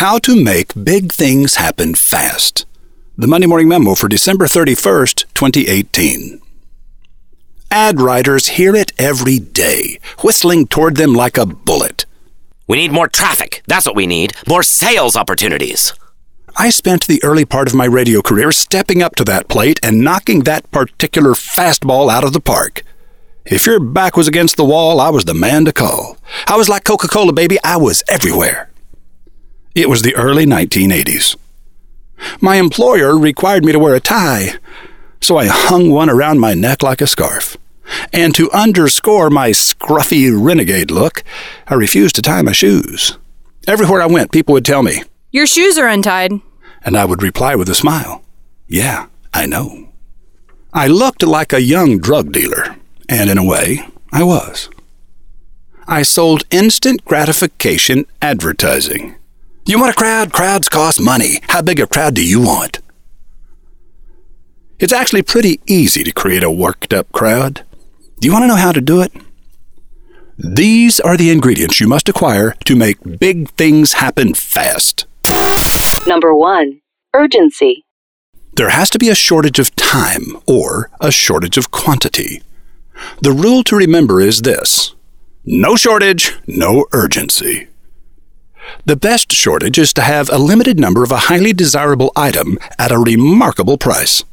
How to Make Big Things Happen Fast. The Monday Morning Memo for December 31st, 2018. Ad writers hear it every day, whistling toward them like a bullet. We need more traffic. That's what we need. More sales opportunities. I spent the early part of my radio career stepping up to that plate and knocking that particular fastball out of the park. If your back was against the wall, I was the man to call. I was like Coca Cola, baby. I was everywhere. It was the early 1980s. My employer required me to wear a tie, so I hung one around my neck like a scarf. And to underscore my scruffy renegade look, I refused to tie my shoes. Everywhere I went, people would tell me, Your shoes are untied. and I would reply with a smile, Yeah, I know. I looked like a young drug dealer, and in a way, I was. I sold instant gratification advertising. You want a crowd? Crowds cost money. How big a crowd do you want? It's actually pretty easy to create a worked up crowd. Do you want to know how to do it? These are the ingredients you must acquire to make big things happen fast. Number 1. Urgency. There has to be a shortage of time or a shortage of quantity. The rule to remember is this no shortage, no urgency. The best shortage is to have a limited number of a highly desirable item at a remarkable price.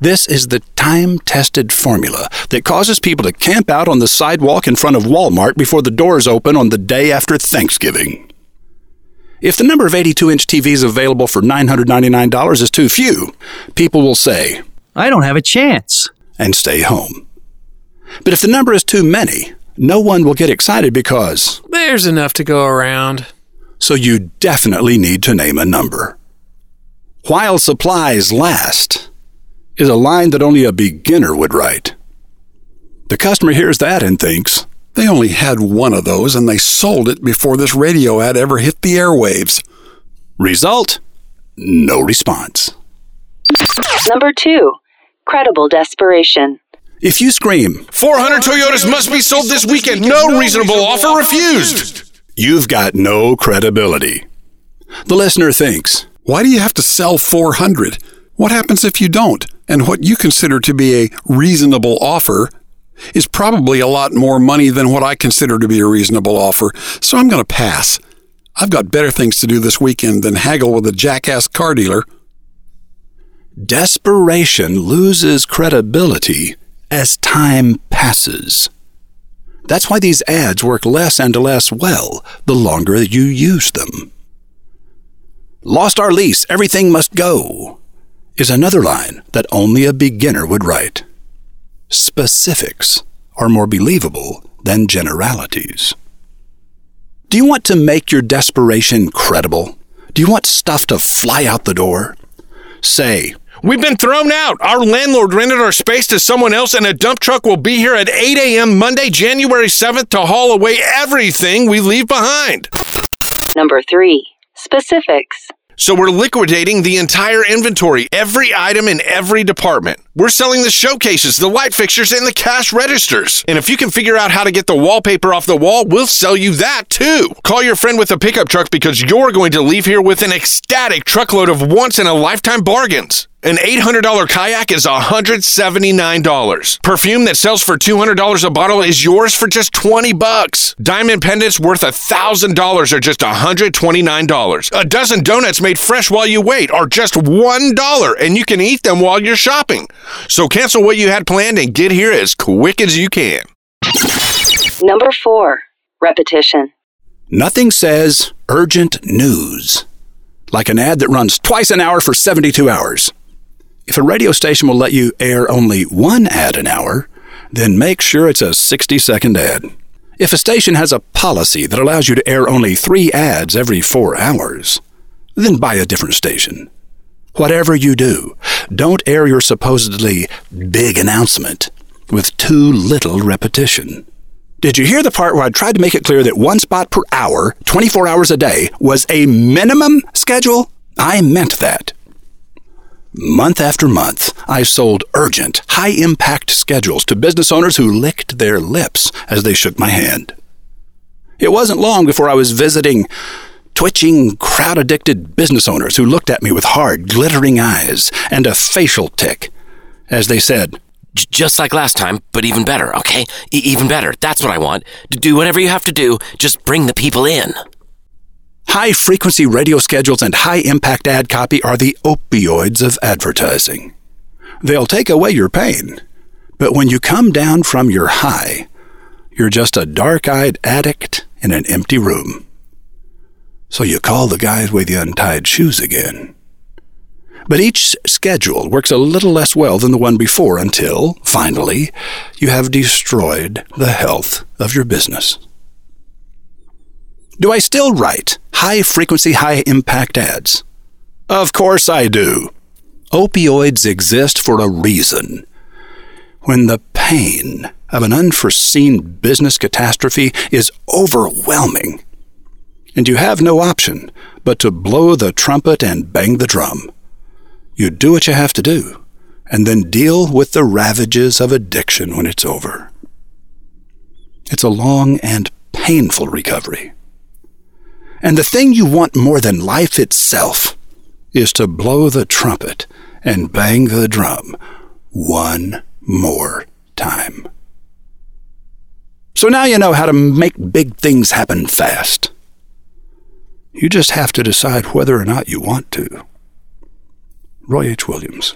This is the time tested formula that causes people to camp out on the sidewalk in front of Walmart before the doors open on the day after Thanksgiving. If the number of 82 inch TVs available for $999 is too few, people will say, I don't have a chance. and stay home. But if the number is too many, no one will get excited because, There's enough to go around. so you definitely need to name a number. While supplies last is a line that only a beginner would write. The customer hears that and thinks, They only had one of those and they sold it before this radio ad ever hit the airwaves. result, no response. Number 2. Credible desperation. If you scream, 400 Toyotas must be sold this weekend. No reasonable offer refused. you've got no credibility. The listener thinks, Why do you have to sell 400? What happens if you don't? And what you consider to be a reasonable offer is probably a lot more money than what I consider to be a reasonable offer, so I'm going to pass. I've got better things to do this weekend than haggle with a jackass car dealer. Desperation loses credibility as time passes. That's why these ads work less and less well the longer you use them. Lost our lease, everything must go, is another line that only a beginner would write. Specifics are more believable than generalities. Do you want to make your desperation credible? Do you want stuff to fly out the door? Say, We've been thrown out. Our landlord rented our space to someone else, and a dump truck will be here at 8 a.m. Monday, January 7th to haul away everything we leave behind. Number 3. Specifics. So we're liquidating the entire inventory, every item in every department. We're selling the showcases, the light fixtures, and the cash registers. And if you can figure out how to get the wallpaper off the wall, we'll sell you that too. Call your friend with a pickup truck because you're going to leave here with an ecstatic truckload of once in a lifetime bargains. An $800 kayak is $179. Perfume that sells for $200 a bottle is yours for just 20 bucks. Diamond pendants worth $1,000 are just $129. A dozen donuts made fresh while you wait are just $1 and you can eat them while you're shopping. So cancel what you had planned and get here as quick as you can. Number 4. Repetition. Nothing says urgent news like an ad that runs twice an hour for 72 hours. If a radio station will let you air only one ad an hour, then make sure it's a 60 second ad. If a station has a policy that allows you to air only three ads every four hours, then buy a different station. Whatever you do, don't air your supposedly big announcement with too little repetition. Did you hear the part where I tried to make it clear that one spot per hour, 24 hours a day, was a minimum schedule? I meant that. Month after month, I sold urgent, high impact schedules to business owners who licked their lips as they shook my hand. It wasn't long before I was visiting twitching, crowd addicted business owners who looked at me with hard, glittering eyes and a facial tick as they said, just like last time, but even better, okay? E- even better. That's what I want. Do whatever you have to do, just bring the people in. High frequency radio schedules and high impact ad copy are the opioids of advertising. They'll take away your pain, but when you come down from your high, you're just a dark eyed addict in an empty room. So you call the guys with the untied shoes again. But each schedule works a little less well than the one before until, finally, you have destroyed the health of your business. Do I still write high frequency, high impact ads? Of course I do. Opioids exist for a reason. When the pain of an unforeseen business catastrophe is overwhelming, and you have no option but to blow the trumpet and bang the drum, you do what you have to do, and then deal with the ravages of addiction when it's over. It's a long and painful recovery. And the thing you want more than life itself is to blow the trumpet and bang the drum one more time. So now you know how to make big things happen fast. You just have to decide whether or not you want to. Roy H. Williams.